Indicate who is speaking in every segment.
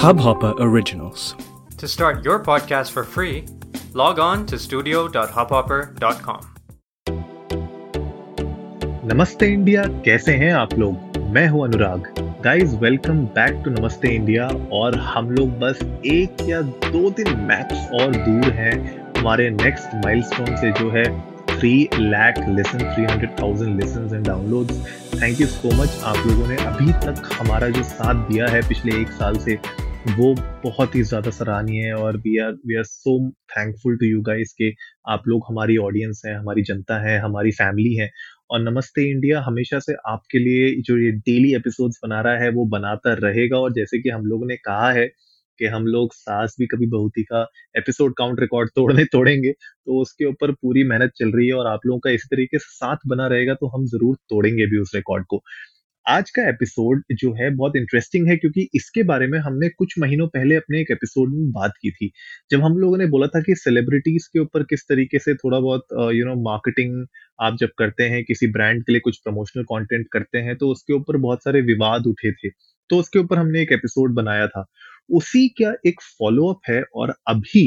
Speaker 1: Hubhopper Originals.
Speaker 2: To start your podcast for free, log on to studio.hubhopper.com.
Speaker 3: नमस्ते India कैसे हैं आप लोग मैं हूँ Anurag guys welcome back to Namaste India और हम लोग बस एक या दो दिन मैक्स और दूर हैं हमारे नेक्स्ट माइलस्टोन से जो है three lakh listen three hundred thousand listen and downloads thank you so much आप लोगों ने अभी तक हमारा जो साथ दिया है पिछले एक साल से, वो बहुत ही ज़्यादा सराहनीय है और we are we are so thankful to you guys के आप लोग हमारी ऑडियंस है, हमारी जनता है, हमारी फैमिली है। और नमस्ते इंडिया, हमेशा से आपके लिए जो ये डेली एपिसोड्स बना रहा है, वो बनाता रहेगा। और जैसे कि हम लोगों ने कहा है कि हम लोग सास भी कभी बहुती का एपिसोड काउंट रिकॉर्ड तोड़ने तोड़ेंगे तो उसके ऊपर पूरी मेहनत चल रही है और आप लोगों का इसी तरीके से साथ बना रहेगा तो हम ज़रूर तोड़ेंगे भी उस रिकॉर्ड को। आज का एपिसोड जो है बहुत इंटरेस्टिंग है, क्योंकि इसके बारे में हमने कुछ महीनों पहले अपने एक एपिसोड में बात की थी, जब हम लोगों ने बोला था कि सेलिब्रिटीज के ऊपर किस तरीके से थोड़ा बहुत यू नो मार्केटिंग आप जब करते हैं, किसी ब्रांड के लिए कुछ प्रमोशनल कंटेंट करते हैं तो उसके ऊपर बहुत सारे विवाद उठे थे तो उसके ऊपर हमने एक एपिसोड बनाया था। उसी का एक फॉलोअप है और अभी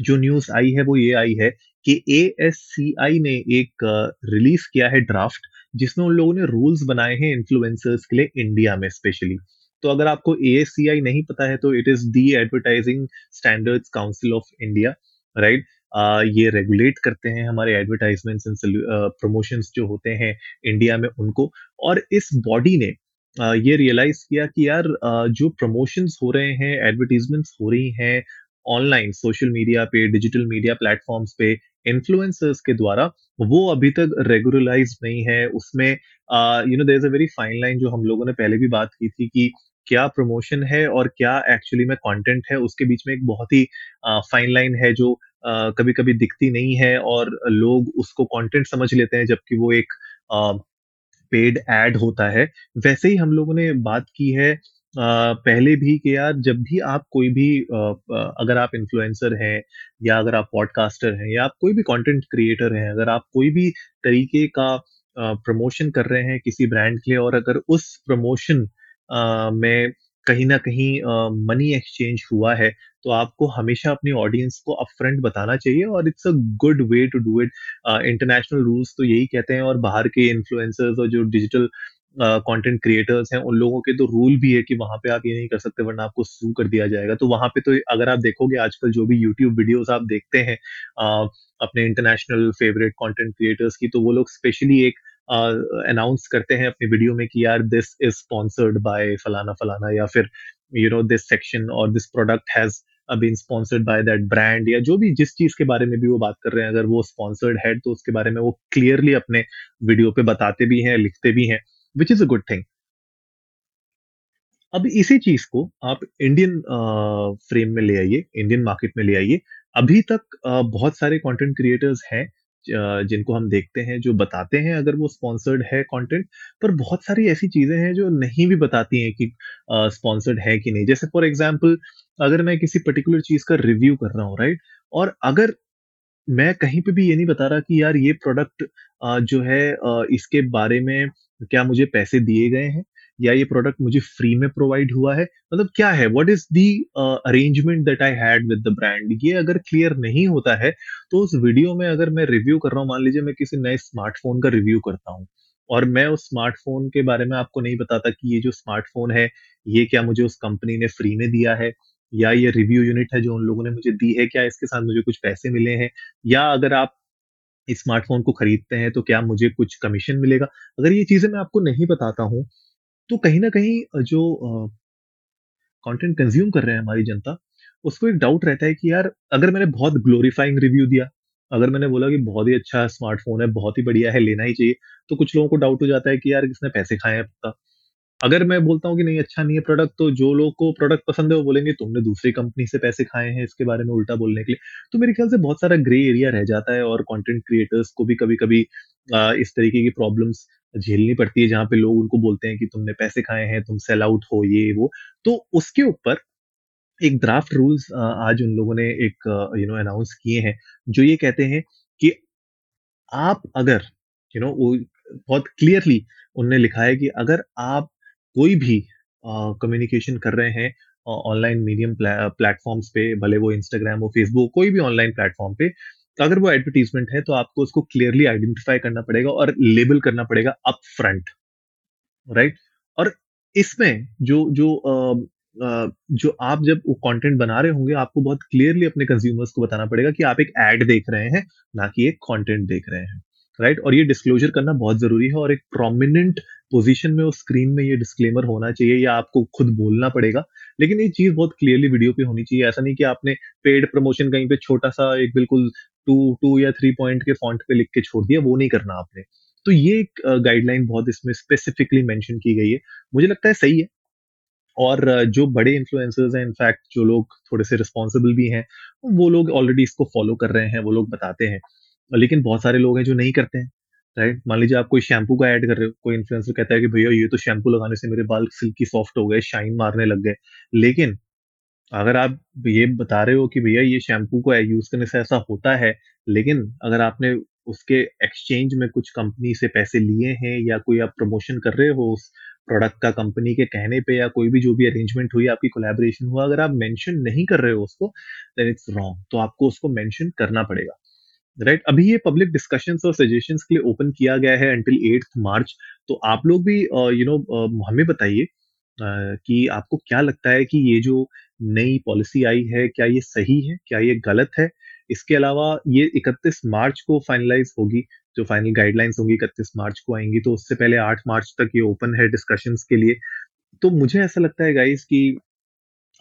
Speaker 3: जो न्यूज़ आई है वो ये आई है कि एएससीआई ने एक रिलीज़ किया है ड्राफ्ट जिसमें उन लोगों ने रूल्स बनाए हैं इन्फ्लुएंसर्स के लिए इंडिया में स्पेशली तो अगर आपको एएससीआई नहीं पता है तो it is the advertising standards council of India right ये रेगुलेट करते हैं हमारे एडवर्टाइजमेंट्स एंड प्रमोशंस जो होते हैं इंडिया में उनको। और इस बॉडी ने ये रियलाइज़ किया कि यार जो प्रमोशंस हो रहे हैं एडवर्टीजमेंट्स हो रही हैं ऑनलाइन सोशल मीडिया पे डिजिटल मीडिया प्लेटफॉर्म्स पे इन्फ्लुएंसर्स के द्वारा, वो अभी तक रेगुलराइज नहीं है। उसमें you know there is a very fine line जो हम लोगों ने पहले भी बात की थी कि क्या प्रमोशन है और क्या एक्चुअली में कंटेंट है, उसके बीच में एक बहुत ही फाइन लाइन है जो कभी कभी दिखती नहीं है और लोग उसको कंटेंट समझ लेते हैं जबकि वो एक पेड एड होता है। वैसे ही हम लोगों ने बात की है पहले भी कि यार जब भी आप कोई भी अगर आप इन्फ्लुएंसर हैं या अगर आप पॉडकास्टर हैं या आप कोई भी कंटेंट क्रिएटर हैं, अगर आप कोई भी तरीके का प्रमोशन कर रहे हैं किसी ब्रांड के लिए और अगर उस प्रमोशन में कहीं ना कहीं मनी एक्सचेंज हुआ है तो आपको हमेशा अपनी ऑडियंस को अपफ्रंट बताना चाहिए और it's a good way to do it international rules तो यही कहते हैं और बाहर के इन्फ्लुएंसर्स और जो डिजिटल कंटेंट क्रिएटर्स हैं, उन लोगों के तो रूल भी है कि वहाँ पे आप ये नहीं कर सकते वरना आपको सू कर दिया जाएगा। तो वहाँ पे तो अगर आप देखोगे आजकल जो भी यूट्यूब वीडियोस आप देखते हैं अपने इंटरनेशनल फेवरेट कंटेंट क्रिएटर्स की तो वो लोग स्पेशली एक अनाउंस करते हैं अपनी वीडियो में कि यार दिस इज़ स्पॉन्सर्ड बाय फलाना फलाना या फिर यू नो दिस सेक्शन और this product has been sponsored by that brand या जो भी जिस चीज़ के बारे में भी वो बात कर रहे हैं, अगर वो स्पॉन्सर्ड है तो उसके बारे में वो क्लियरली अपने वीडियो पे बताते भी हैं, लिखते भी हैं which is a good thing अब इसी चीज़ को आप इंडियन फ्रेम में ले आइए इंडियन मार्केट में ले आइए। अभी तक बहुत सारे कंटेंट क्रिएटर्स हैं जिनको हम देखते हैं, जो बताते हैं अगर वो स्पॉन्सर्ड है कंटेंट पर बहुत सारी ऐसी चीज़ें हैं जो नहीं भी बताती हैं कि स्पॉन्सर्ड है कि नहीं। जैसे फॉर एग्जांपल अगर मैं किसी पर्टिकुलर चीज़ का रिव्यू कर रहा हूँ राइट और अगर मैं कहीं पे भी ये नहीं बता रहा कि यार ये प्रोडक्ट जो है इसके बारे में क्या मुझे पैसे दिए गए हैं या ये प्रोडक्ट मुझे फ्री में प्रोवाइड हुआ है? मतलब क्या है? What is the arrangement that I had with the brand ये अगर क्लियर नहीं होता है तो उस वीडियो में अगर मैं रिव्यू कर रहा हूँ, मान लीजिए मैं किसी नए स्मार्टफ़ोन का रिव्यू करता हूँ, और मैं उस स्मार्टफ़ोन के बारे में आपको नहीं बताता कि ये जो स्मार्टफ़ोन है, ये क्या मुझे उस कंपनी ने फ्री में दिया है, या ये रिव्यू यूनिट है जो उन लोगों ने मुझे दी है, क्या इसके साथ मुझे कुछ पैसे मिले हैं, या अगर आप स्मार्टफ़ोन को खरीदते हैं तो क्या मुझे कुछ कमीशन मिलेगा? अगर ये चीज़ें मैं आपको नहीं बताता हूँ तो कहीं ना कहीं जो कंटेंट कंज्यूम कर रहे हैं हमारी जनता, उसको एक डाउट रहता है कि यार, अगर मैंने बहुत ग्लोरीफाइंग रिव्यू दिया, अगर मैंने बोला कि बहुत ही अच्छा स्मार्टफ़ोन है, बहुत ही बढ़िया है, लेना ही चाहिए तो कुछ लोगों को डाउट हो जाता है कि यार किसने पैसे खाए हैं पता अगर मैं बोलता हूँ कि नहीं अच्छा नहीं है प्रोडक्ट तो जो लोग को प्रोडक्ट पसंद है, वो बोलेंगे, तुमने दूसरी कंपनी से पैसे खाए हैं इसके बारे में उल्टा बोलने के लिए। तो मेरे ख्याल से बहुत सारा ग्रे एरिया रह जाता है और कंटेंट क्रिएटर्स को भी कभी कभी इस तरीके की प्रॉब्लम्स झेलनी पड़ती है, जहाँ पे लोग उनको बोलते हैं कि तुमने पैसे खाए हैं, तुम सेल आउट हो, ये, वो। तो उसके ऊपर एक ड्राफ्ट रूल्स आज उन लोगों ने एक यू नो अनाउंस किए हैं, जो ये कहते हैं कि आप अगर यू नो बहुत क्लियरली उनने लिखा है कि अगर आप कोई भी कम्युनिकेशन कर रहे हैं ऑनलाइन मीडियम प्लेटफॉर्म्स पे, भले वो इंस्टाग्राम हो फेसबुक कोई भी ऑनलाइन प्लेटफॉर्म पे अगर वो एडवर्टीजमेंट है तो आपको उसको क्लियरली आइडेंटिफाई करना पड़ेगा और लेबल करना पड़ेगा अप फ्रंट राइट और इसमें जो जो जो आप जब वो कंटेंट बना रहे होंगे, आपको बहुत क्लियरली अपने कंज्यूमर्स को बताना पड़ेगा कि आप एक एड देख रहे हैं, ना कि एक कंटेंट देख रहे हैं राइट और ये डिस्क्लोजर करना बहुत ज़रूरी है और एक प्रोमिनेंट पोजीशन में उस स्क्रीन में ये डिस्क्लेमर होना चाहिए या आपको खुद बोलना पड़ेगा लेकिन ये चीज़ बहुत क्लियरली वीडियो पे होनी चाहिए। ऐसा नहीं कि आपने पेड प्रमोशन कहीं पे छोटा सा एक बिल्कुल टू टू या थ्री पॉइंट के फॉन्ट पे लिख के छोड़ दिया, वो नहीं करना आपने। तो ये एक गाइडलाइन बहुत इसमें स्पेसिफिकली मेंशन की गई है। मुझे लगता है सही है। और जो बड़े इन्फ्लुएंसर्स हैं इनफैक्ट जो लोग थोड़े से रिस्पॉन्सिबल भी हैं, वो लोग ऑलरेडी इसको फॉलो कर रहे हैं, वो लोग बताते हैं। लेकिन बहुत सारे लोग हैं जो नहीं करते हैं। राइट मान लीजिए आप कोई शैम्पू का ऐड कर रहे हो, कोई इन्फ्लुएंसर कहता है कि भैया ये तो शैम्पू लगाने से मेरे बाल सिल्की सॉफ्ट हो गए शाइन मारने लग गए। लेकिन अगर आप ये बता रहे हो कि भैया ये शैम्पू को यूज़ करने से ऐसा होता है, लेकिन अगर आपने उसके एक्सचेंज में कुछ कंपनी से पैसे लिए हैं या कोई आप प्रमोशन कर रहे हो उस प्रोडक्ट का कंपनी के कहने पे या कोई भी जो भी अरेंजमेंट हुई, आपकी कोलैबोरेशन हुआ, अगर आप मेंशन नहीं कर रहे हो उसको देन इट्स रॉन्ग तो आपको उसको मेंशन करना पड़ेगा। Right right? अभी ये पब्लिक डिस्कशंस और सजेशंस के लिए ओपन किया गया है अंटिल एट मार्च तो आप लोग भी यू नो हमें बताइए कि आपको क्या लगता है कि ये जो नई पॉलिसी आई है क्या ये सही है क्या ये गलत है? इसके अलावा ये 31 मार्च को फाइनलाइज होगी जो फाइनल गाइडलाइंस होंगी इकतीस मार्च को आएँगी तो उससे पहले आठ मार्च तक ये ओपन है डिस्कशन के लिए. तो मुझे ऐसा लगता है गाइस कि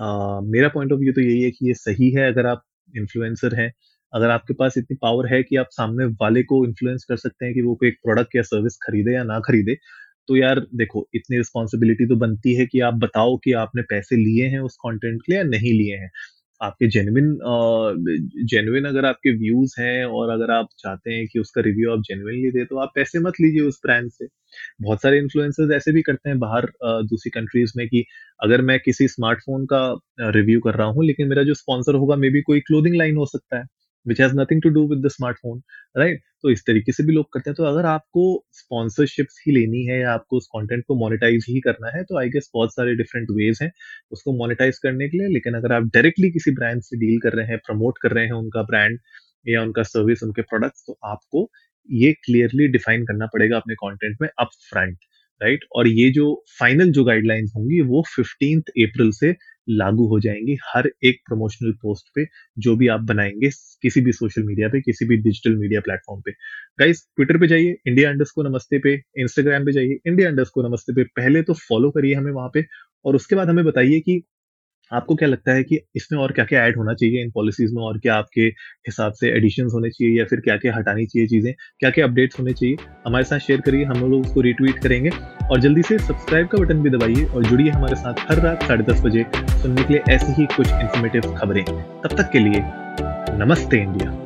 Speaker 3: आ, मेरा पॉइंट ऑफ़ व्यू तो यही है कि ये सही है अगर आप इन्फ्लुएंसर हैं अगर आपके पास इतनी पावर है कि आप सामने वाले को इन्फ्लुएंस कर सकते हैं कि वो कोई प्रोडक्ट या सर्विस खरीदे या ना खरीदे तो यार देखो, इतनी रिस्पॉन्सिबिलिटी तो बनती है कि आप बताओ कि आपने पैसे लिए हैं उस कंटेंट के लिए या नहीं लिए हैं। आपके जेन्युइन जेन्युइन अगर आपके व्यूज़ हैं और अगर आप चाहते हैं कि उसका रिव्यू आप जेन्युइनली दे तो आप पैसे मत लीजिए उस ब्रांड से। बहुत सारे इन्फ्लुएंसर्स ऐसे भी करते हैं बाहर दूसरी कंट्रीज़ में कि अगर मैं किसी स्मार्टफ़ोन का रिव्यू कर रहा हूँ, लेकिन मेरा जो स्पॉन्सर होगा मे बी कोई क्लोथिंग लाइन हो सकता है। Which has nothing to do with the smartphone right तो इस तरीके से भी लोग करते हैं। तो अगर आपको स्पॉन्सरशिप्स ही लेनी है या आपको उस कंटेंट को मोनेटाइज ही करना है तो आई गेस बहुत सारे डिफरेंट वेज हैं उसको मोनेटाइज करने के लिए। लेकिन अगर आप डायरेक्टली किसी ब्रांड से डील कर रहे हैं प्रमोट कर रहे हैं उनका ब्रांड या उनका सर्विस उनके प्रोडक्ट्स तो आपको ये क्लियरली डिफाइन करना पड़ेगा अपने कंटेंट में अप फ्रंट राइट और ये जो फाइनल जो गाइडलाइंस होंगी, वो फिफ्टींथ अप्रैल से लागू हो जाएँगी हर एक प्रमोशनल पोस्ट पे, जो भी आप बनाएँगे, किसी भी सोशल मीडिया पे, किसी भी डिजिटल मीडिया प्लेटफॉर्म पे। गाइस ट्विटर पे जाइए इंडिया अंडर्स को नमस्ते पे इंस्टाग्राम पे जाइए इंडिया अंडर्स को नमस्ते पे, पहले तो फॉलो करिए हमें वहाँ पे, और उसके बाद हमें बताइए कि आपको क्या लगता है कि इसमें और क्या क्या ऐड होना चाहिए इन पॉलिसीज़ में और क्या आपके हिसाब से एडिशन होने चाहिए या फिर क्या क्या हटानी चाहिए चीज़ें? क्या क्या अपडेट्स होने चाहिए? हमारे साथ शेयर करिए, हम लोग उसको रिट्वीट करेंगे। और जल्दी से सब्सक्राइब का बटन भी दबाइए और जुड़िए हमारे साथ हर रात साढ़े दस बजे सुनने के लिए ऐसी ही कुछ इन्फॉर्मेटिव खबरें। तब तक के लिए नमस्ते इंडिया।